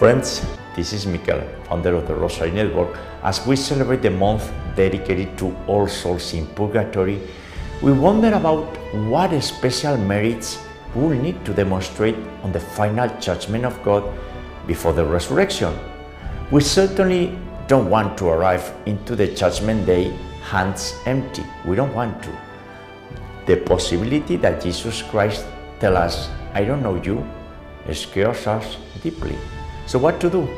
Friends, this is Mikel, founder of the Rosary Network. As we celebrate the month dedicated to all souls in purgatory, we wonder about what special merits we will need to demonstrate on the final judgment of God before the resurrection. We certainly don't want to arrive into the judgment day hands empty. We don't want to. The possibility that Jesus Christ tell us, I don't know you, scares us deeply. So what to do?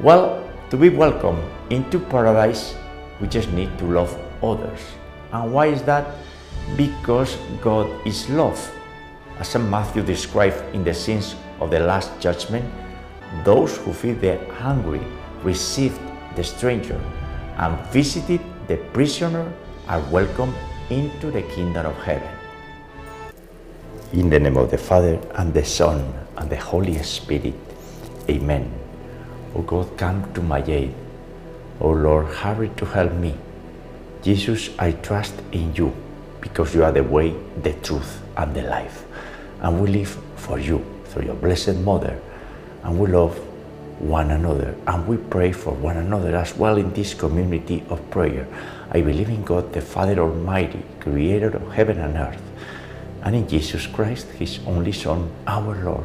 Well, to be welcome into paradise, we just need to love others. And why is that? Because God is love. As St. Matthew described in the scenes of the Last Judgment, those who feed the hungry, received the stranger, and visited the prisoner are welcomed into the kingdom of heaven. In the name of the Father, and the Son, and the Holy Spirit. Amen. O God, come to my aid. O Lord, hurry to help me. Jesus, I trust in you because you are the way, the truth, and the life. And we live for you through your Blessed Mother. And we love one another. And we pray for one another as well in this community of prayer. I believe in God, the Father Almighty, creator of heaven and earth and in Jesus Christ, his only Son, our Lord,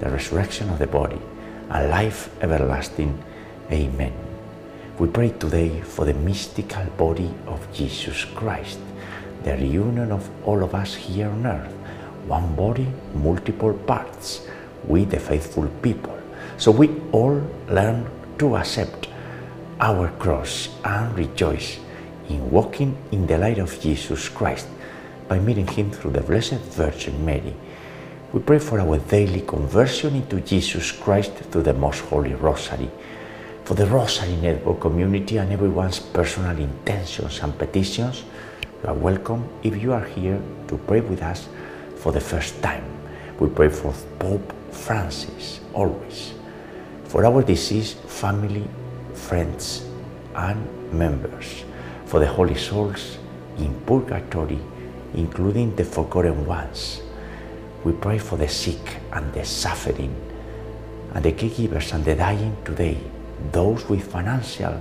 the resurrection of the body, and life everlasting. Amen. We pray today for the mystical body of Jesus Christ, the reunion of all of us here on earth, one body, multiple parts, we the faithful people. So we all learn to accept our cross and rejoice in walking in the light of Jesus Christ by meeting Him through the Blessed Virgin Mary. We pray for our daily conversion into Jesus Christ through the Most Holy Rosary, for the Rosary Network community and everyone's personal intentions and petitions. You are welcome if you are here to pray with us for the first time. We pray for Pope Francis always, for our deceased family, friends, and members, for the holy souls in purgatory including the forgotten ones. We pray for the sick and the suffering, and the caregivers and the dying today, those with financial,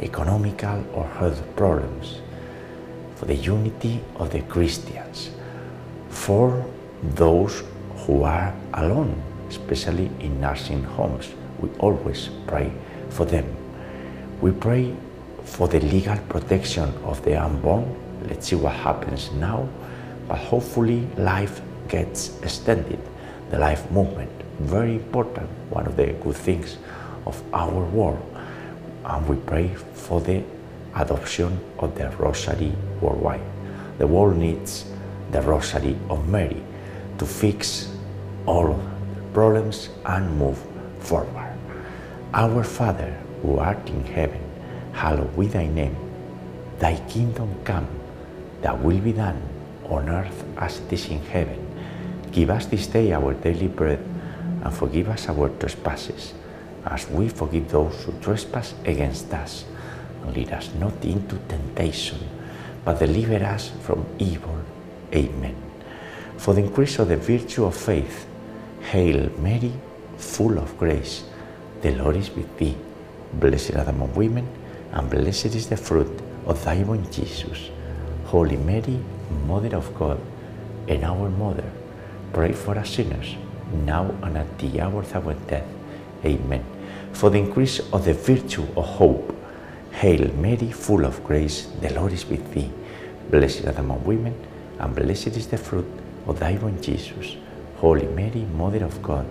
economical, or health problems, for the unity of the Christians, for those who are alone, especially in nursing homes. We always pray for them. We pray for the legal protection of the unborn let's see what happens now. But hopefully, life gets extended. The life movement, very important, one of the good things of our world. And we pray for the adoption of the Rosary worldwide. The world needs the Rosary of Mary to fix all the problems and move forward. Our Father, who art in heaven, hallowed be thy name. Thy kingdom come that will be done on earth as it is in heaven. Give us this day our daily bread, and forgive us our trespasses, as we forgive those who trespass against us. And lead us not into temptation, but deliver us from evil. Amen. For the increase of the virtue of faith, Hail Mary, full of grace, the Lord is with thee. Blessed art among women, and blessed is the fruit of thy womb, Jesus. Holy Mary, Mother of God, and our Mother, pray for us sinners, now and at the hour of our death. Amen. For the increase of the virtue of hope, Hail Mary, full of grace, the Lord is with thee. Blessed art among women, and blessed is the fruit of thy womb, Jesus. Holy Mary, Mother of God,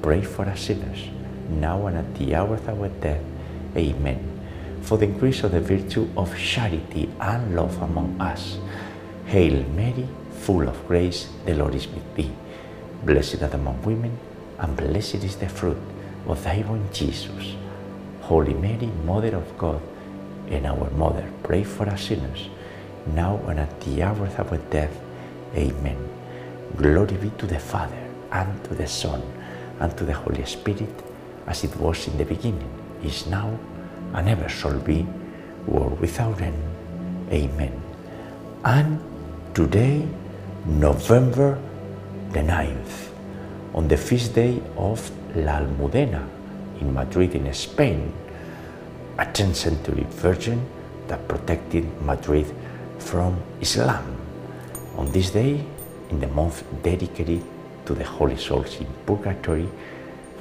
pray for us sinners, now and at the hour of our death. Amen for the increase of the virtue of charity and love among us. Hail Mary, full of grace, the Lord is with thee. Blessed art among women, and blessed is the fruit of thy born Jesus. Holy Mary, Mother of God, and our Mother, pray for us sinners, now and at the hour of our death. Amen. Glory be to the Father, and to the Son, and to the Holy Spirit, as it was in the beginning, is now, and ever shall be, world without end. Amen. And today, November the 9th, on the feast day of La Almudena in Madrid, in Spain, a 10th century virgin that protected Madrid from Islam. On this day, in the month dedicated to the holy souls in purgatory,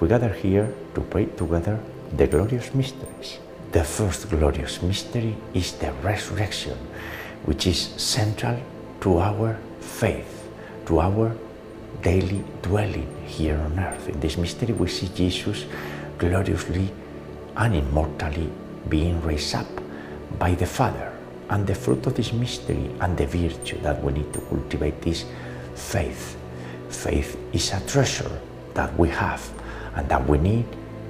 we gather here to pray together the glorious mysteries. The first glorious mystery is the resurrection, which is central to our faith, to our daily dwelling here on earth. In this mystery, we see Jesus gloriously and immortally being raised up by the Father. And the fruit of this mystery and the virtue that we need to cultivate is faith. Faith is a treasure that we have and that we need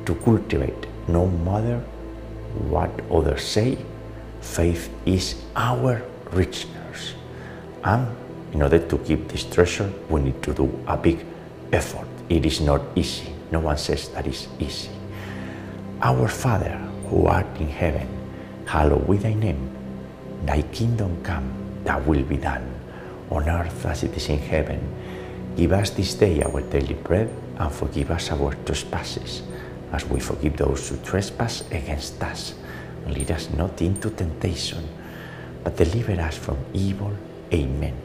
to cultivate no matter what others say. Faith is our richness. And in order to keep this treasure, we need to do a big effort. It is not easy. No one says that is easy. Our Father, who art in heaven, hallowed be thy name. Thy kingdom come, thy will be done, on earth as it is in heaven. Give us this day our daily bread, and forgive us our trespasses, as we forgive those who trespass against us. And lead us not into temptation, but deliver us from evil. Amen.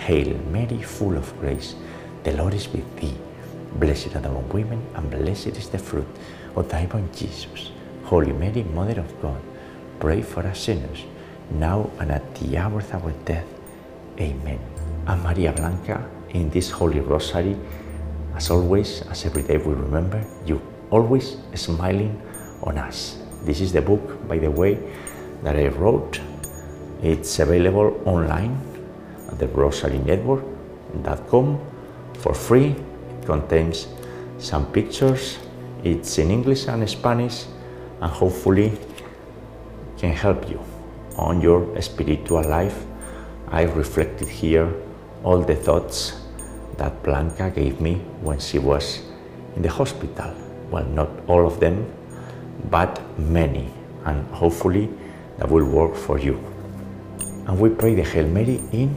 Hail Mary, full of grace, the Lord is with thee. Blessed art among women, and blessed is the fruit of thy womb, Jesus. Holy Mary, Mother of God, pray for us sinners, now and at the hour of our death. Amen. And Maria Blanca, in this Holy Rosary, as always, as every day we remember, you always smiling on us. This is the book, by the way, that I wrote. It's available online the rosarynetwork.com for free. It contains some pictures. It's in English and Spanish, and hopefully can help you on your spiritual life. I reflected here all the thoughts that Blanca gave me when she was in the hospital. Well, not all of them, but many, and hopefully that will work for you. And we pray the Hail Mary in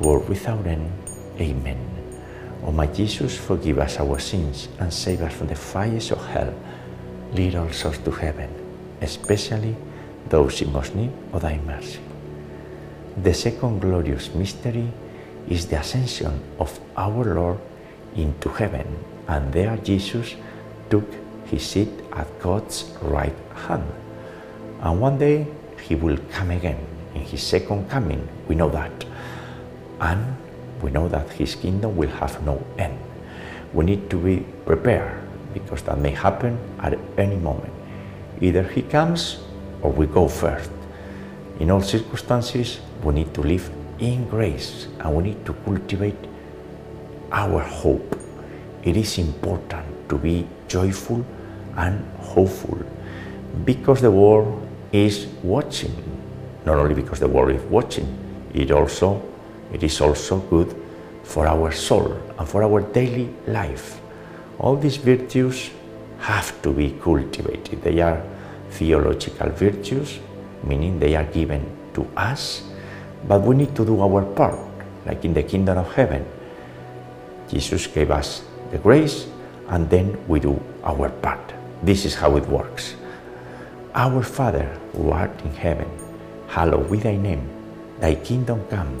world without end. Amen. O my Jesus, forgive us our sins and save us from the fires of hell. Lead all souls to heaven, especially those in most need of thy mercy. The second glorious mystery is the ascension of our Lord into heaven, and there Jesus took his seat at God's right hand. And one day he will come again in his second coming, we know that. And we know that his kingdom will have no end. We need to be prepared because that may happen at any moment. Either he comes or we go first. In all circumstances, we need to live in grace and we need to cultivate our hope. It is important to be joyful and hopeful because the world is watching. Not only because the world is watching, it also it is also good for our soul and for our daily life. All these virtues have to be cultivated. They are theological virtues, meaning they are given to us, but we need to do our part, like in the kingdom of heaven. Jesus gave us the grace, and then we do our part. This is how it works. Our Father, who art in heaven, hallowed be thy name. Thy kingdom come,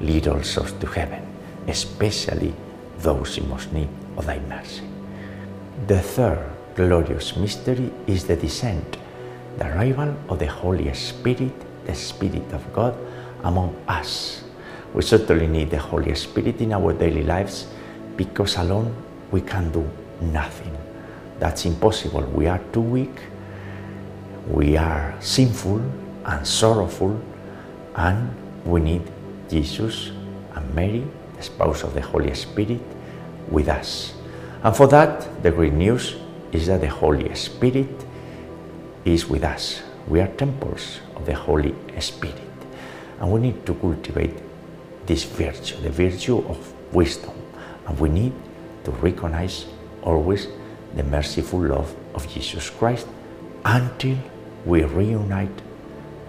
lead souls to heaven, especially those in most need of thy mercy. The third glorious mystery is the descent the arrival of the Holy Spirit, the Spirit of God, among us. We certainly need the Holy Spirit in our daily lives because alone we can do nothing. That's impossible. We are too weak, we are sinful and sorrowful, and we need Jesus and Mary, the spouse of the Holy Spirit, with us. And for that, the great news is that the Holy Spirit is with us. We are temples of the Holy Spirit. And we need to cultivate this virtue, the virtue of wisdom. And we need to recognize always the merciful love of Jesus Christ until we reunite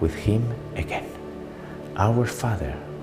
with Him again. Our Father,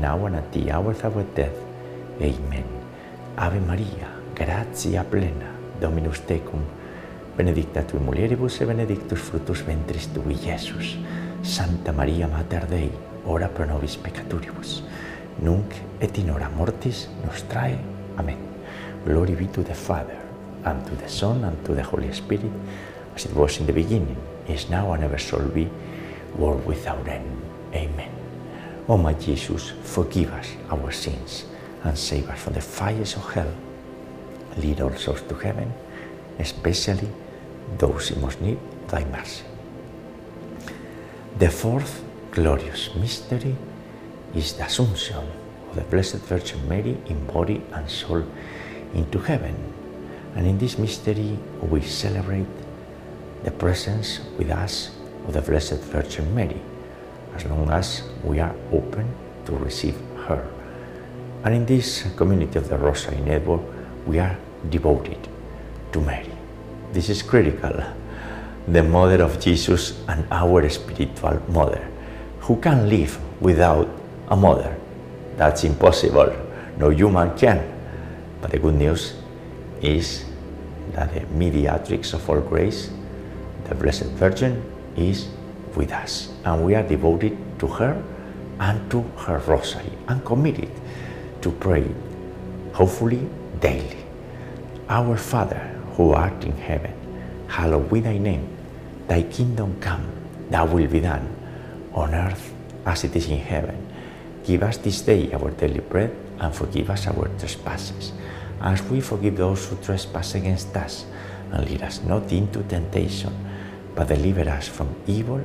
now and at the hour of our death. Amen. Ave Maria, gratia plena, Dominus tecum, benedicta tui mulieribus e benedictus fructus ventris tui, Iesus. Santa Maria Mater Dei, ora pro nobis peccatoribus, nunc et in hora mortis nostrae. Amen. Glory be to the Father, and to the Son, and to the Holy Spirit, as it was in the beginning, is now, and ever shall be, world without end. Amen. O my Jesus, forgive us our sins, and save us from the fires of hell. Lead all souls to heaven, especially those in most need thy mercy. The fourth glorious mystery is the Assumption of the Blessed Virgin Mary in body and soul into heaven. And in this mystery, we celebrate the presence with us of the Blessed Virgin Mary, as long as we are open to receive her. And in this community of the Rosary Network, we are devoted to Mary. This is critical. The mother of Jesus and our spiritual mother. Who can live without a mother? That's impossible. No human can. But the good news is that the mediatrix of all grace, the Blessed Virgin, is with us. And we are devoted to her and to her rosary and committed to pray, hopefully daily. Our Father, who art in heaven, hallowed be thy name. Thy kingdom come, thy will be done, on earth as it is in heaven. Give us this day our daily bread, and forgive us our trespasses, as we forgive those who trespass against us. And lead us not into temptation, but deliver us from evil.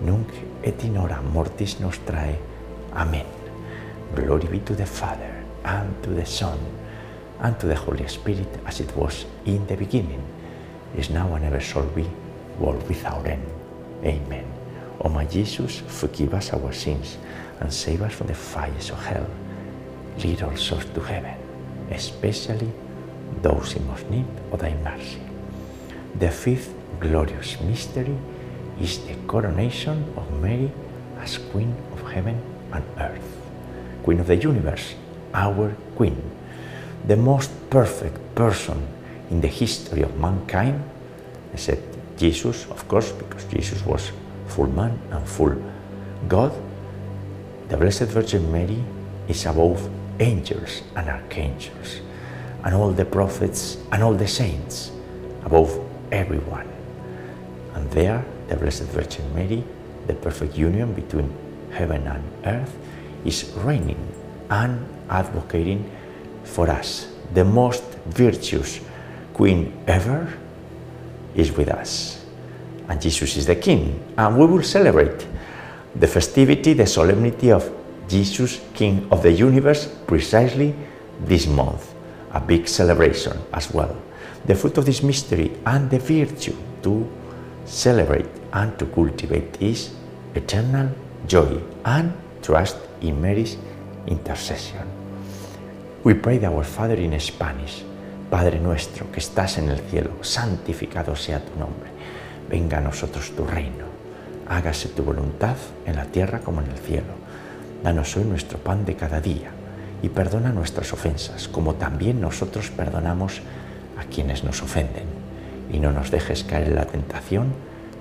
nunc et in hora mortis nostrae. Amen. Glory be to the Father, and to the Son, and to the Holy Spirit, as it was in the beginning, is now and ever shall be, world without end. Amen. O my Jesus, forgive us our sins, and save us from the fires of hell. Lead all souls to heaven, especially those in most need of thy mercy. The fifth glorious mystery is the coronation of Mary as Queen of heaven and earth, Queen of the universe, our Queen, the most perfect person in the history of mankind, except Jesus, of course, because Jesus was full man and full God. The Blessed Virgin Mary is above angels and archangels, and all the prophets and all the saints, above everyone. And there, the Blessed Virgin Mary, the perfect union between heaven and earth, is reigning and advocating for us. The most virtuous Queen ever is with us. And Jesus is the King. And we will celebrate the festivity, the solemnity of Jesus, King of the universe, precisely this month. A big celebration as well. The fruit of this mystery and the virtue to celebrate and to cultivate is eternal joy and trust in Mary's intercession. We pray our Father in Spanish. Padre nuestro que estás en el cielo, santificado sea tu nombre. Venga a nosotros tu reino. Hágase tu voluntad en la tierra como en el cielo. Danos hoy nuestro pan de cada día y perdona nuestras ofensas, como también nosotros perdonamos a quienes nos ofenden. Y no nos dejes caer en la tentación,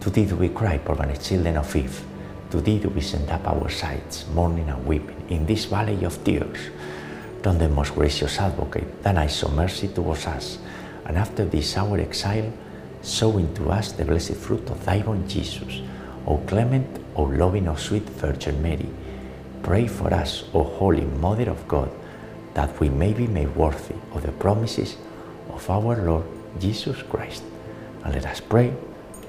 To thee do we cry, poor banished children of Eve. To thee do we send up our sighs, mourning and weeping, in this valley of tears. Turn the most gracious advocate, then I show mercy towards us, and after this our exile, sow into us the blessed fruit of thy womb, Jesus. O clement, O loving, O sweet Virgin Mary, pray for us, O holy Mother of God, that we may be made worthy of the promises of our Lord Jesus Christ. And let us pray,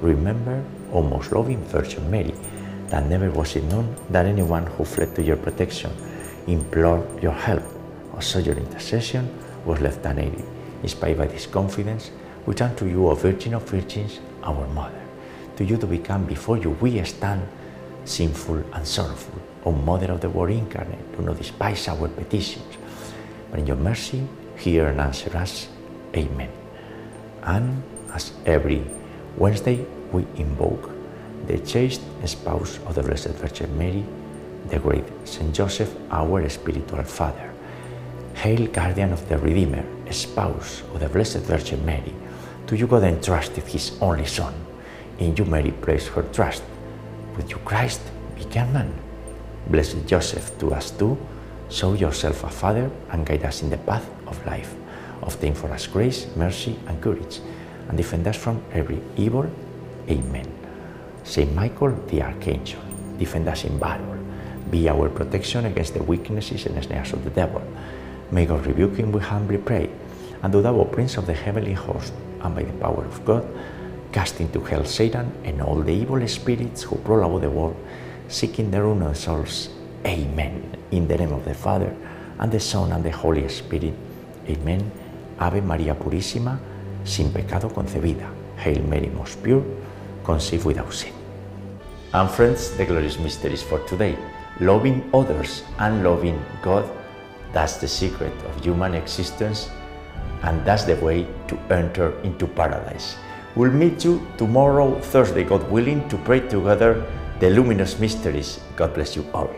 Remember, O most loving Virgin Mary, that never was it known that anyone who fled to your protection, implored your help, or sought your intercession was left unaided. Inspired by this confidence, we turn to you, O Virgin of Virgins, our Mother. To you to become before you we stand, sinful and sorrowful. O Mother of the Word incarnate, do not despise our petitions, but in your mercy hear and answer us. Amen. And as every Wednesday we invoke the chaste spouse of the Blessed Virgin Mary, the great Saint Joseph, our spiritual father. Hail, guardian of the Redeemer, spouse of the Blessed Virgin Mary, to you God entrusted his only Son. In you Mary placed her trust. With you Christ became man. Blessed Joseph, to us too, show yourself a father and guide us in the path of life. Obtain for us grace, mercy, and courage, and defend us from every evil. Amen. Saint Michael the Archangel, defend us in battle. Be our protection against the weaknesses and snares of the devil. May God rebuke him, we humbly pray. And do thou, Prince of the heavenly host, and by the power of God, cast into hell Satan and all the evil spirits who prowl about the world, seeking the ruin of souls. Amen. In the name of the Father, and the Son, and the Holy Spirit. Amen. Ave Maria Purissima, sin pecado concebida. Hail Mary, most pure, conceived without sin. And friends, the glorious mysteries for today. Loving others and loving God, that's the secret of human existence, and that's the way to enter into paradise. We'll meet you tomorrow, Thursday, God willing, to pray together the luminous mysteries. God bless you all.